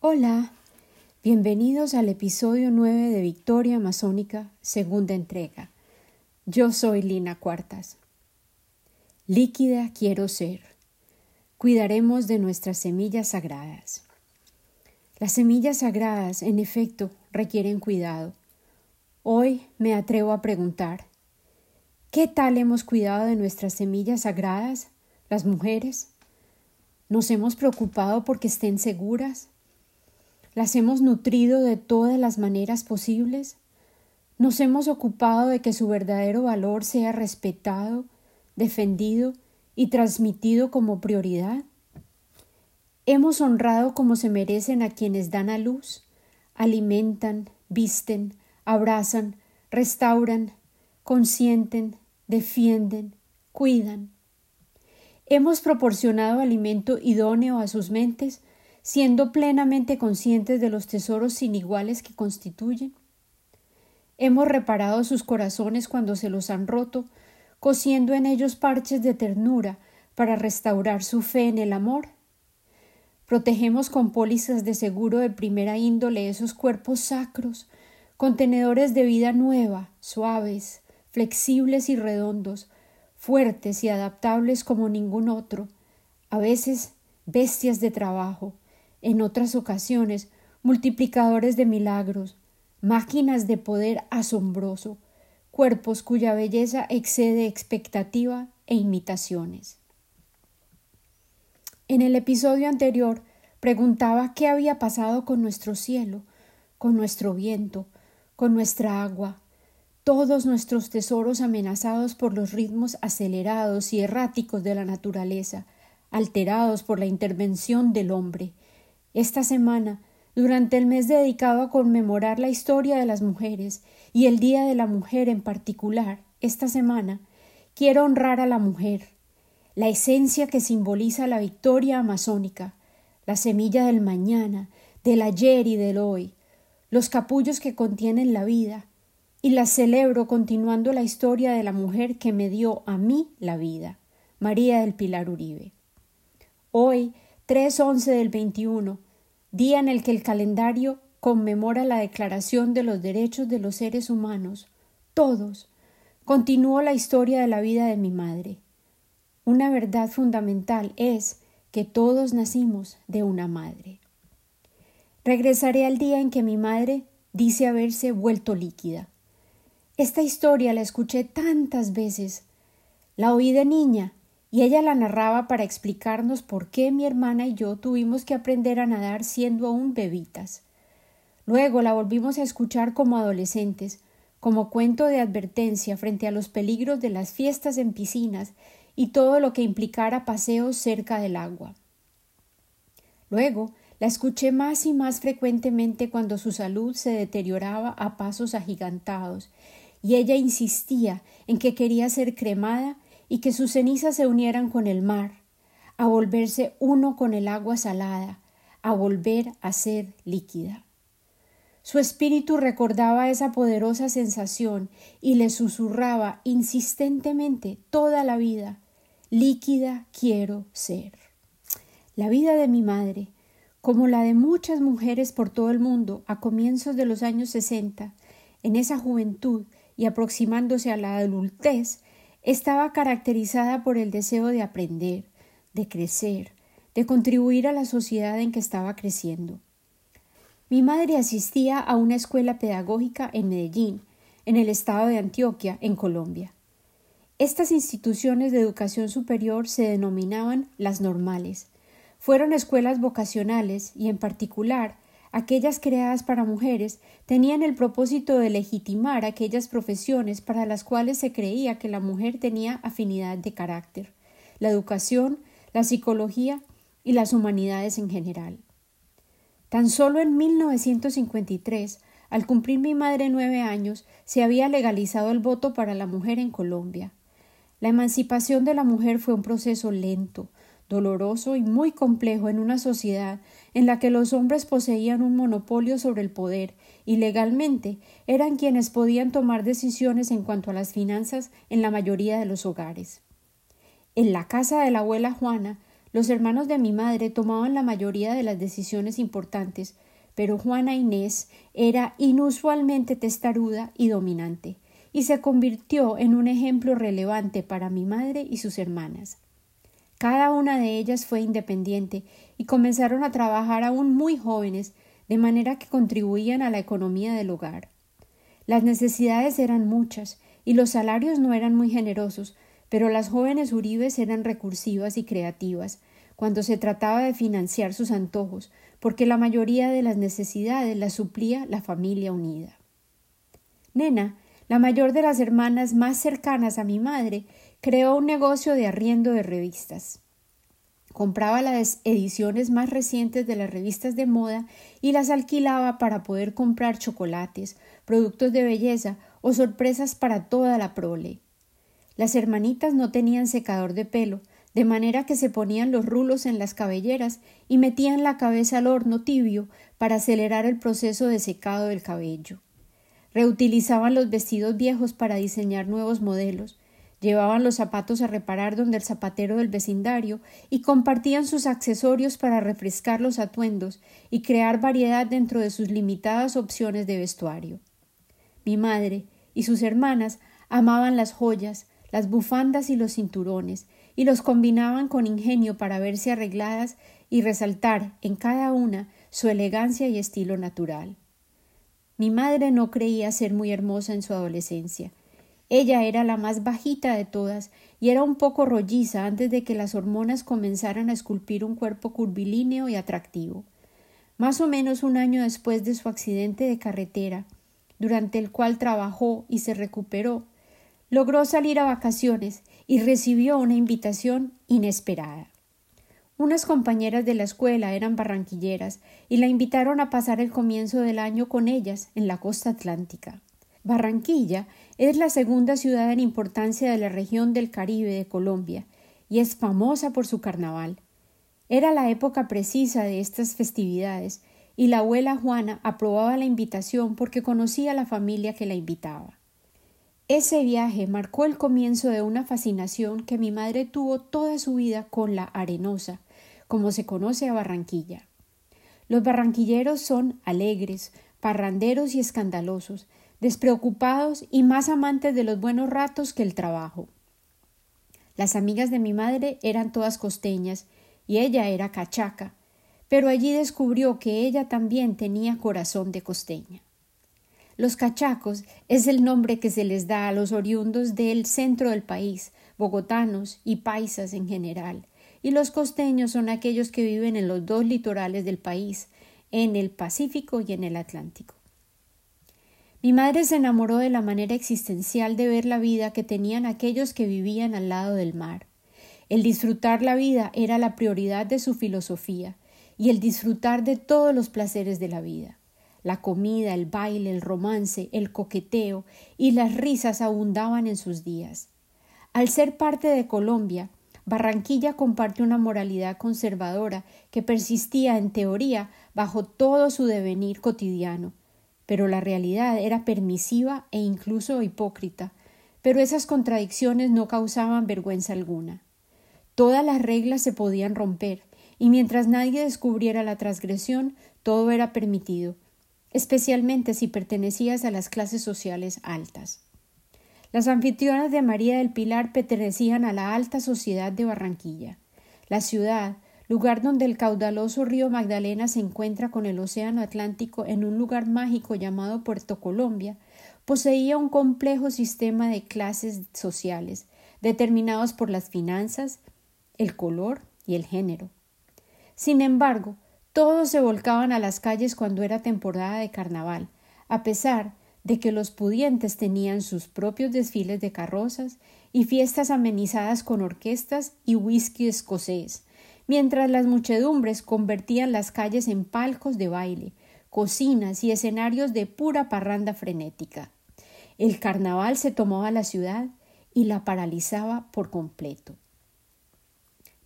Hola, bienvenidos al episodio 9 de Victoria Amazónica, segunda entrega. Yo soy Lina Cuartas. Líquida quiero ser. Cuidaremos de nuestras semillas sagradas. Las semillas sagradas, en efecto, requieren cuidado. Hoy me atrevo a preguntar, ¿qué tal hemos cuidado de nuestras semillas sagradas, las mujeres? ¿Nos hemos preocupado porque estén seguras? ¿Las hemos nutrido de todas las maneras posibles? ¿Nos hemos ocupado de que su verdadero valor sea respetado, defendido y transmitido como prioridad? ¿Hemos honrado como se merecen a quienes dan a luz, alimentan, visten, abrazan, restauran, consienten, defienden, cuidan? ¿Hemos proporcionado alimento idóneo a sus mentes siendo plenamente conscientes de los tesoros sin iguales que constituyen? Hemos reparado sus corazones cuando se los han roto, cosiendo en ellos parches de ternura para restaurar su fe en el amor. Protegemos con pólizas de seguro de primera índole esos cuerpos sacros, contenedores de vida nueva, suaves, flexibles y redondos, fuertes y adaptables como ningún otro, a veces bestias de trabajo, en otras ocasiones multiplicadores de milagros, máquinas de poder asombroso, cuerpos cuya belleza excede expectativa e imitaciones. En el episodio anterior preguntaba qué había pasado con nuestro cielo, con nuestro viento, con nuestra agua, todos nuestros tesoros amenazados por los ritmos acelerados y erráticos de la naturaleza, alterados por la intervención del hombre, esta semana, durante el mes dedicado a conmemorar la historia de las mujeres y el Día de la Mujer en particular, esta semana, quiero honrar a la mujer, la esencia que simboliza la victoria amazónica, la semilla del mañana, del ayer y del hoy, los capullos que contienen la vida, y la celebro continuando la historia de la mujer que me dio a mí la vida, María del Pilar Uribe. Hoy 3.11 del 21, día en el que el calendario conmemora la Declaración de los Derechos de los Seres Humanos, todos, continuó la historia de la vida de mi madre. Una verdad fundamental es que todos nacimos de una madre. Regresaré al día en que mi madre dice haberse vuelto líquida. Esta historia la escuché tantas veces. La oí de niña y ella la narraba para explicarnos por qué mi hermana y yo tuvimos que aprender a nadar siendo aún bebitas. Luego la volvimos a escuchar como adolescentes, como cuento de advertencia frente a los peligros de las fiestas en piscinas y todo lo que implicara paseos cerca del agua. Luego la escuché más y más frecuentemente cuando su salud se deterioraba a pasos agigantados, y ella insistía en que quería ser cremada y que sus cenizas se unieran con el mar, a volverse uno con el agua salada, a volver a ser líquida. Su espíritu recordaba esa poderosa sensación y le susurraba insistentemente toda la vida líquida quiero ser. La vida de mi madre, como la de muchas mujeres por todo el mundo a comienzos de los años sesenta, en esa juventud y aproximándose a la adultez, estaba caracterizada por el deseo de aprender, de crecer, de contribuir a la sociedad en que estaba creciendo. Mi madre asistía a una escuela pedagógica en Medellín, en el estado de Antioquia, en Colombia. Estas instituciones de educación superior se denominaban las normales. Fueron escuelas vocacionales y, en particular, aquellas creadas para mujeres, tenían el propósito de legitimar aquellas profesiones para las cuales se creía que la mujer tenía afinidad de carácter, la educación, la psicología y las humanidades en general. Tan solo en 1953, al cumplir mi madre nueve años, se había legalizado el voto para la mujer en Colombia. La emancipación de la mujer fue un proceso lento, doloroso y muy complejo en una sociedad en la que los hombres poseían un monopolio sobre el poder y legalmente eran quienes podían tomar decisiones en cuanto a las finanzas en la mayoría de los hogares. En la casa de la abuela Juana, Los hermanos de mi madre tomaban la mayoría de las decisiones importantes, pero Juana Inés era inusualmente testaruda y dominante, y se convirtió en un ejemplo relevante para mi madre y sus hermanas. Cada una de ellas fue independiente y comenzaron a trabajar aún muy jóvenes, de manera que contribuían a la economía del hogar. Las necesidades eran muchas y los salarios no eran muy generosos, pero las jóvenes Uribes eran recursivas y creativas cuando se trataba de financiar sus antojos, porque la mayoría de las necesidades las suplía la familia unida. Nena, la mayor de las hermanas más cercanas a mi madre, creó un negocio de arriendo de revistas. Compraba las ediciones más recientes de las revistas de moda y las alquilaba para poder comprar chocolates, productos de belleza o sorpresas para toda la prole. Las hermanitas no tenían secador de pelo, de manera que se ponían los rulos en las cabelleras y metían la cabeza al horno tibio para acelerar el proceso de secado del cabello. Reutilizaban los vestidos viejos para diseñar nuevos modelos, llevaban los zapatos a reparar donde el zapatero del vecindario y compartían sus accesorios para refrescar los atuendos y crear variedad dentro de sus limitadas opciones de vestuario. Mi madre y sus hermanas amaban las joyas, las bufandas y los cinturones, y los combinaban con ingenio para verse arregladas y resaltar en cada una su elegancia y estilo natural. Mi madre no creía ser muy hermosa en su adolescencia. Ella era la más bajita de todas y era un poco rolliza antes de que las hormonas comenzaran a esculpir un cuerpo curvilíneo y atractivo. Más o menos un año después de su accidente de carretera, durante el cual trabajó y se recuperó, logró salir a vacaciones y recibió una invitación inesperada. Unas compañeras de la escuela eran barranquilleras y la invitaron a pasar el comienzo del año con ellas en la costa atlántica. Barranquilla es la segunda ciudad en importancia de la región del Caribe de Colombia y es famosa por su carnaval. Era la época precisa de estas festividades y la abuela Juana aprobaba la invitación porque conocía a la familia que la invitaba. Ese viaje marcó el comienzo de una fascinación que mi madre tuvo toda su vida con la arenosa, como se conoce a Barranquilla. Los barranquilleros son alegres, parranderos y escandalosos, despreocupados y más amantes de los buenos ratos que el trabajo. Las amigas de mi madre eran todas costeñas y ella era cachaca, pero allí descubrió que ella también tenía corazón de costeña. Los cachacos es el nombre que se les da a los oriundos del centro del país, bogotanos y paisas en general, y los costeños son aquellos que viven en los dos litorales del país, en el Pacífico y en el Atlántico. Mi madre se enamoró de la manera existencial de ver la vida que tenían aquellos que vivían al lado del mar. El disfrutar la vida era la prioridad de su filosofía, y el disfrutar de todos los placeres de la vida. La comida, el baile, el romance, el coqueteo y las risas abundaban en sus días. Al ser parte de Colombia, Barranquilla comparte una moralidad conservadora que persistía en teoría bajo todo su devenir cotidiano, pero la realidad era permisiva e incluso hipócrita, pero esas contradicciones no causaban vergüenza alguna. Todas las reglas se podían romper, y mientras nadie descubriera la transgresión, todo era permitido, especialmente si pertenecías a las clases sociales altas. Las anfitrionas de María del Pilar pertenecían a la alta sociedad de Barranquilla. La ciudad, lugar donde el caudaloso río Magdalena se encuentra con el océano Atlántico en un lugar mágico llamado Puerto Colombia, poseía un complejo sistema de clases sociales, determinados por las finanzas, el color y el género. Sin embargo, todos se volcaban a las calles cuando era temporada de carnaval, a pesar de que los pudientes tenían sus propios desfiles de carrozas y fiestas amenizadas con orquestas y whisky escocés, mientras las muchedumbres convertían las calles en palcos de baile, cocinas y escenarios de pura parranda frenética. El carnaval se tomaba la ciudad y la paralizaba por completo.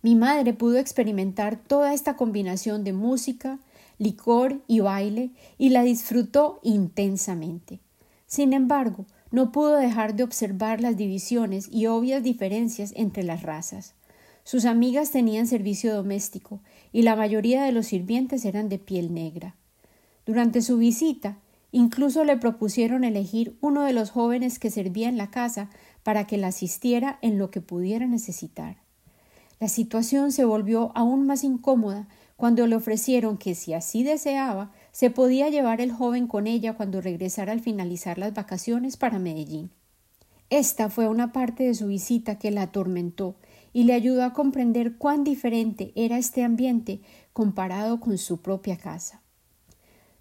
Mi madre pudo experimentar toda esta combinación de música, licor y baile y la disfrutó intensamente. Sin embargo, no pudo dejar de observar las divisiones y obvias diferencias entre las razas. Sus amigas tenían servicio doméstico y la mayoría de los sirvientes eran de piel negra. Durante su visita, incluso le propusieron elegir uno de los jóvenes que servía en la casa para que la asistiera en lo que pudiera necesitar. La situación se volvió aún más incómoda cuando le ofrecieron que si así deseaba, se podía llevar el joven con ella cuando regresara al finalizar las vacaciones para Medellín. Esta fue una parte de su visita que la atormentó y le ayudó a comprender cuán diferente era este ambiente comparado con su propia casa.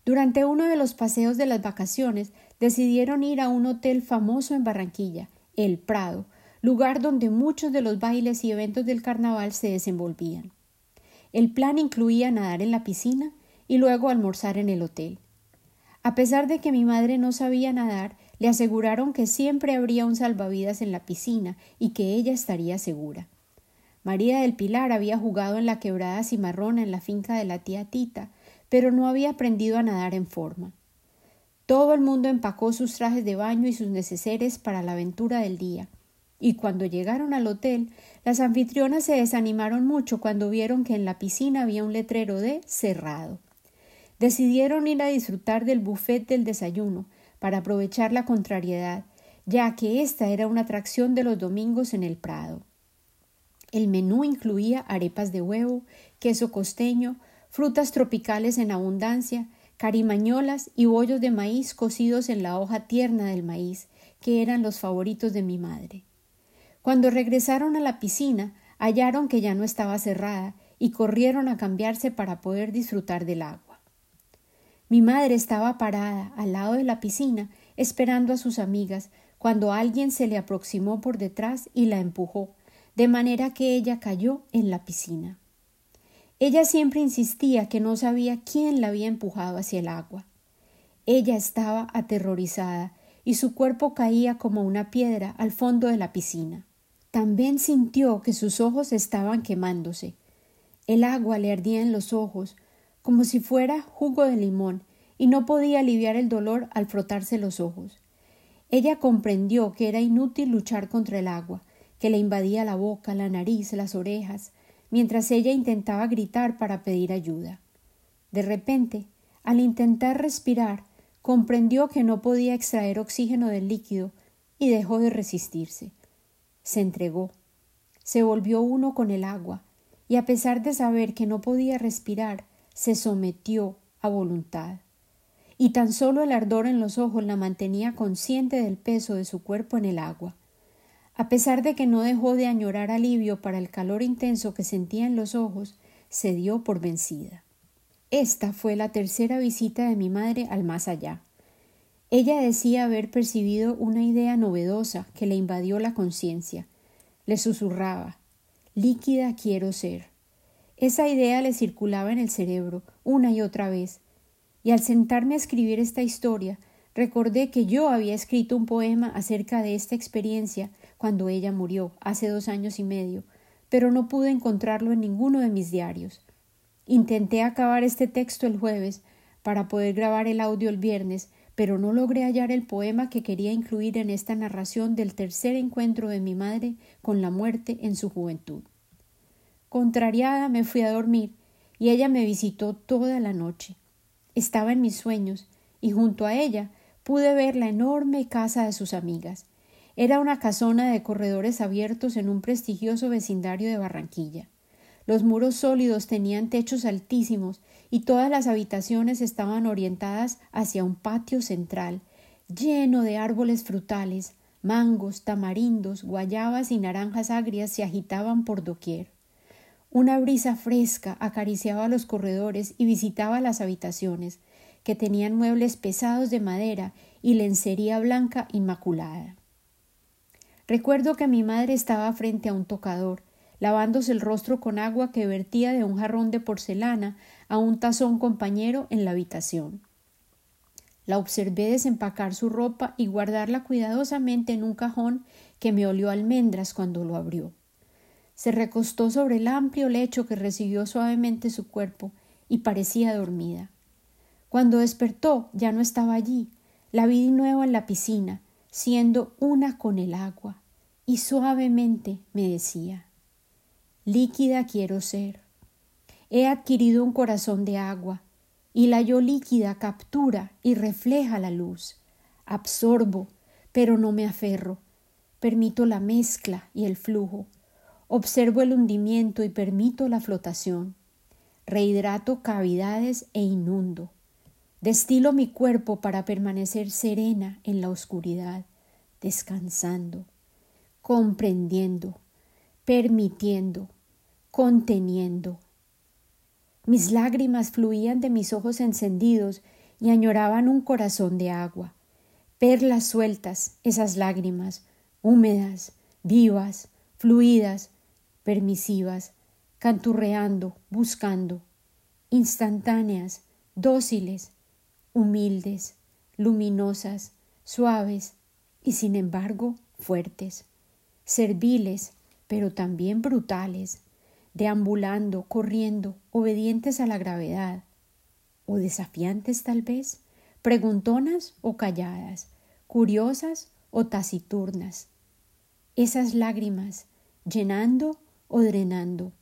Durante uno de los paseos de las vacaciones decidieron ir a un hotel famoso en Barranquilla, El Prado, lugar donde muchos de los bailes y eventos del carnaval se desenvolvían. El plan incluía nadar en la piscina y luego almorzar en el hotel. A pesar de que mi madre no sabía nadar, le aseguraron que siempre habría un salvavidas en la piscina y que ella estaría segura. María del Pilar había jugado en la quebrada cimarrona en la finca de la tía Tita, pero no había aprendido a nadar en forma. Todo el mundo empacó sus trajes de baño y sus neceseres para la aventura del día, y cuando llegaron al hotel, las anfitrionas se desanimaron mucho cuando vieron que en la piscina había un letrero de cerrado. Decidieron ir a disfrutar del buffet del desayuno, para aprovechar la contrariedad, ya que esta era una atracción de los domingos en el Prado. El menú incluía arepas de huevo, queso costeño, frutas tropicales en abundancia, carimañolas y bollos de maíz cocidos en la hoja tierna del maíz, que eran los favoritos de mi madre. Cuando regresaron a la piscina, hallaron que ya no estaba cerrada y corrieron a cambiarse para poder disfrutar del agua. Mi madre estaba parada al lado de la piscina esperando a sus amigas cuando alguien se le aproximó por detrás y la empujó, de manera que ella cayó en la piscina. Ella siempre insistía que no sabía quién la había empujado hacia el agua. Ella estaba aterrorizada y su cuerpo caía como una piedra al fondo de la piscina. También sintió que sus ojos estaban quemándose. El agua le ardía en los ojos, como si fuera jugo de limón, y no podía aliviar el dolor al frotarse los ojos. Ella comprendió que era inútil luchar contra el agua, que le invadía la boca, la nariz, las orejas, mientras ella intentaba gritar para pedir ayuda. De repente, al intentar respirar, comprendió que no podía extraer oxígeno del líquido y dejó de resistirse. Se entregó. Se volvió uno con el agua, y a pesar de saber que no podía respirar, se sometió a voluntad. Y tan solo el ardor en los ojos la mantenía consciente del peso de su cuerpo en el agua. A pesar de que no dejó de añorar alivio para el calor intenso que sentía en los ojos, se dio por vencida. Esta fue la tercera visita de mi madre al más allá. Ella decía haber percibido una idea novedosa que le invadió la conciencia. Le susurraba Líquida quiero ser. Esa idea le circulaba en el cerebro una y otra vez, y al sentarme a escribir esta historia, recordé que yo había escrito un poema acerca de esta experiencia cuando ella murió, hace dos años y medio, pero no pude encontrarlo en ninguno de mis diarios. Intenté acabar este texto el jueves para poder grabar el audio el viernes, pero no logré hallar el poema que quería incluir en esta narración del tercer encuentro de mi madre con la muerte en su juventud. Contrariada me fui a dormir y ella me visitó toda la noche. Estaba en mis sueños y junto a ella pude ver la enorme casa de sus amigas. Era una casona de corredores abiertos en un prestigioso vecindario de Barranquilla. Los muros sólidos tenían techos altísimos y todas las habitaciones estaban orientadas hacia un patio central, lleno de árboles frutales, mangos, tamarindos, guayabas y naranjas agrias se agitaban por doquier. Una brisa fresca acariciaba los corredores y visitaba las habitaciones, que tenían muebles pesados de madera y lencería blanca inmaculada. Recuerdo que mi madre estaba frente a un tocador, lavándose el rostro con agua que vertía de un jarrón de porcelana a un tazón compañero en la habitación. La observé desempacar su ropa y guardarla cuidadosamente en un cajón que me olió almendras cuando lo abrió. Se recostó sobre el amplio lecho que recibió suavemente su cuerpo y parecía dormida. Cuando despertó ya no estaba allí, la vi de nuevo en la piscina, siendo una con el agua, y suavemente me decía líquida quiero ser. He adquirido un corazón de agua, y la yo líquida captura y refleja la luz. Absorbo, pero no me aferro. Permito la mezcla y el flujo. Observo el hundimiento y permito la flotación. Rehidrato cavidades e inundo. Destilo mi cuerpo para permanecer serena en la oscuridad, descansando, comprendiendo, permitiendo, conteniendo. Mis lágrimas fluían de mis ojos encendidos y añoraban un corazón de agua. Perlas sueltas, esas lágrimas, húmedas, vivas, fluidas, permisivas, canturreando, buscando, instantáneas, dóciles, humildes, luminosas, suaves y sin embargo fuertes, serviles, pero también brutales, deambulando, corriendo, obedientes a la gravedad, o desafiantes tal vez, preguntonas o calladas, curiosas o taciturnas. Esas lágrimas, llenando o drenando,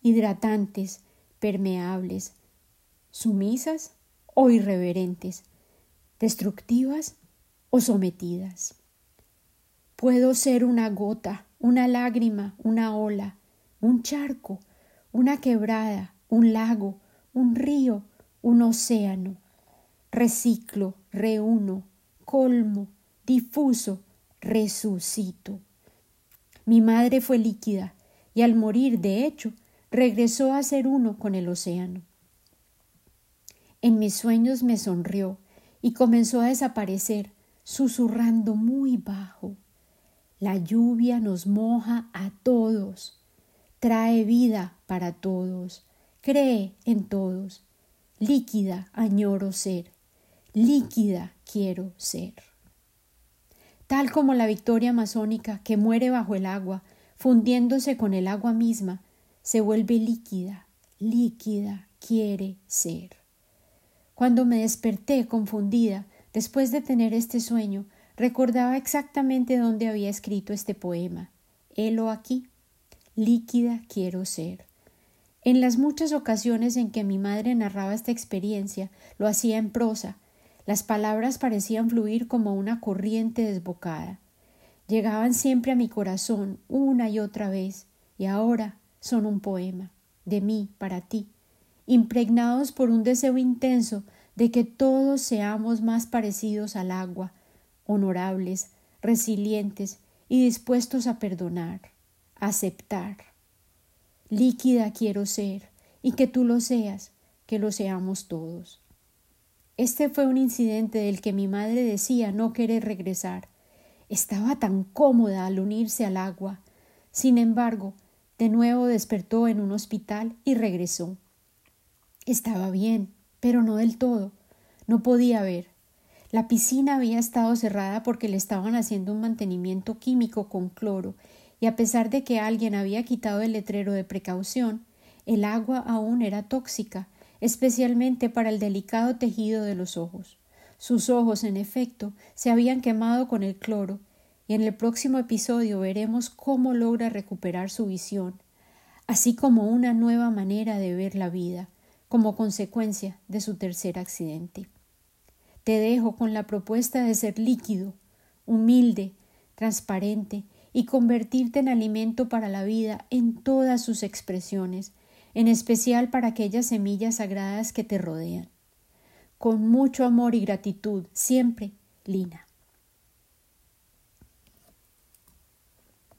hidratantes, permeables, sumisas o irreverentes, destructivas o sometidas. Puedo ser una gota, una lágrima, una ola, un charco, una quebrada, un lago, un río, un océano. Reciclo, reúno, colmo, difuso, resucito. Mi madre fue líquida y al morir, de hecho, regresó a ser uno con el océano. En mis sueños me sonrió y comenzó a desaparecer, susurrando muy bajo. La lluvia nos moja a todos trae vida para todos, cree en todos. Líquida añoro ser, líquida quiero ser. Tal como la victoria masónica que muere bajo el agua, fundiéndose con el agua misma, se vuelve líquida, líquida quiere ser. Cuando me desperté confundida, después de tener este sueño, recordaba exactamente dónde había escrito este poema. Helo aquí líquida quiero ser. En las muchas ocasiones en que mi madre narraba esta experiencia, lo hacía en prosa. Las palabras parecían fluir como una corriente desbocada. Llegaban siempre a mi corazón una y otra vez, y ahora son un poema, de mí para ti, impregnados por un deseo intenso de que todos seamos más parecidos al agua, honorables, resilientes y dispuestos a perdonar aceptar. Líquida quiero ser y que tú lo seas, que lo seamos todos. Este fue un incidente del que mi madre decía no querer regresar. Estaba tan cómoda al unirse al agua. Sin embargo, de nuevo despertó en un hospital y regresó. Estaba bien, pero no del todo. No podía ver. La piscina había estado cerrada porque le estaban haciendo un mantenimiento químico con cloro y a pesar de que alguien había quitado el letrero de precaución, el agua aún era tóxica, especialmente para el delicado tejido de los ojos. Sus ojos, en efecto, se habían quemado con el cloro, y en el próximo episodio veremos cómo logra recuperar su visión, así como una nueva manera de ver la vida, como consecuencia de su tercer accidente. Te dejo con la propuesta de ser líquido, humilde, transparente y convertirte en alimento para la vida en todas sus expresiones, en especial para aquellas semillas sagradas que te rodean. Con mucho amor y gratitud, siempre, Lina.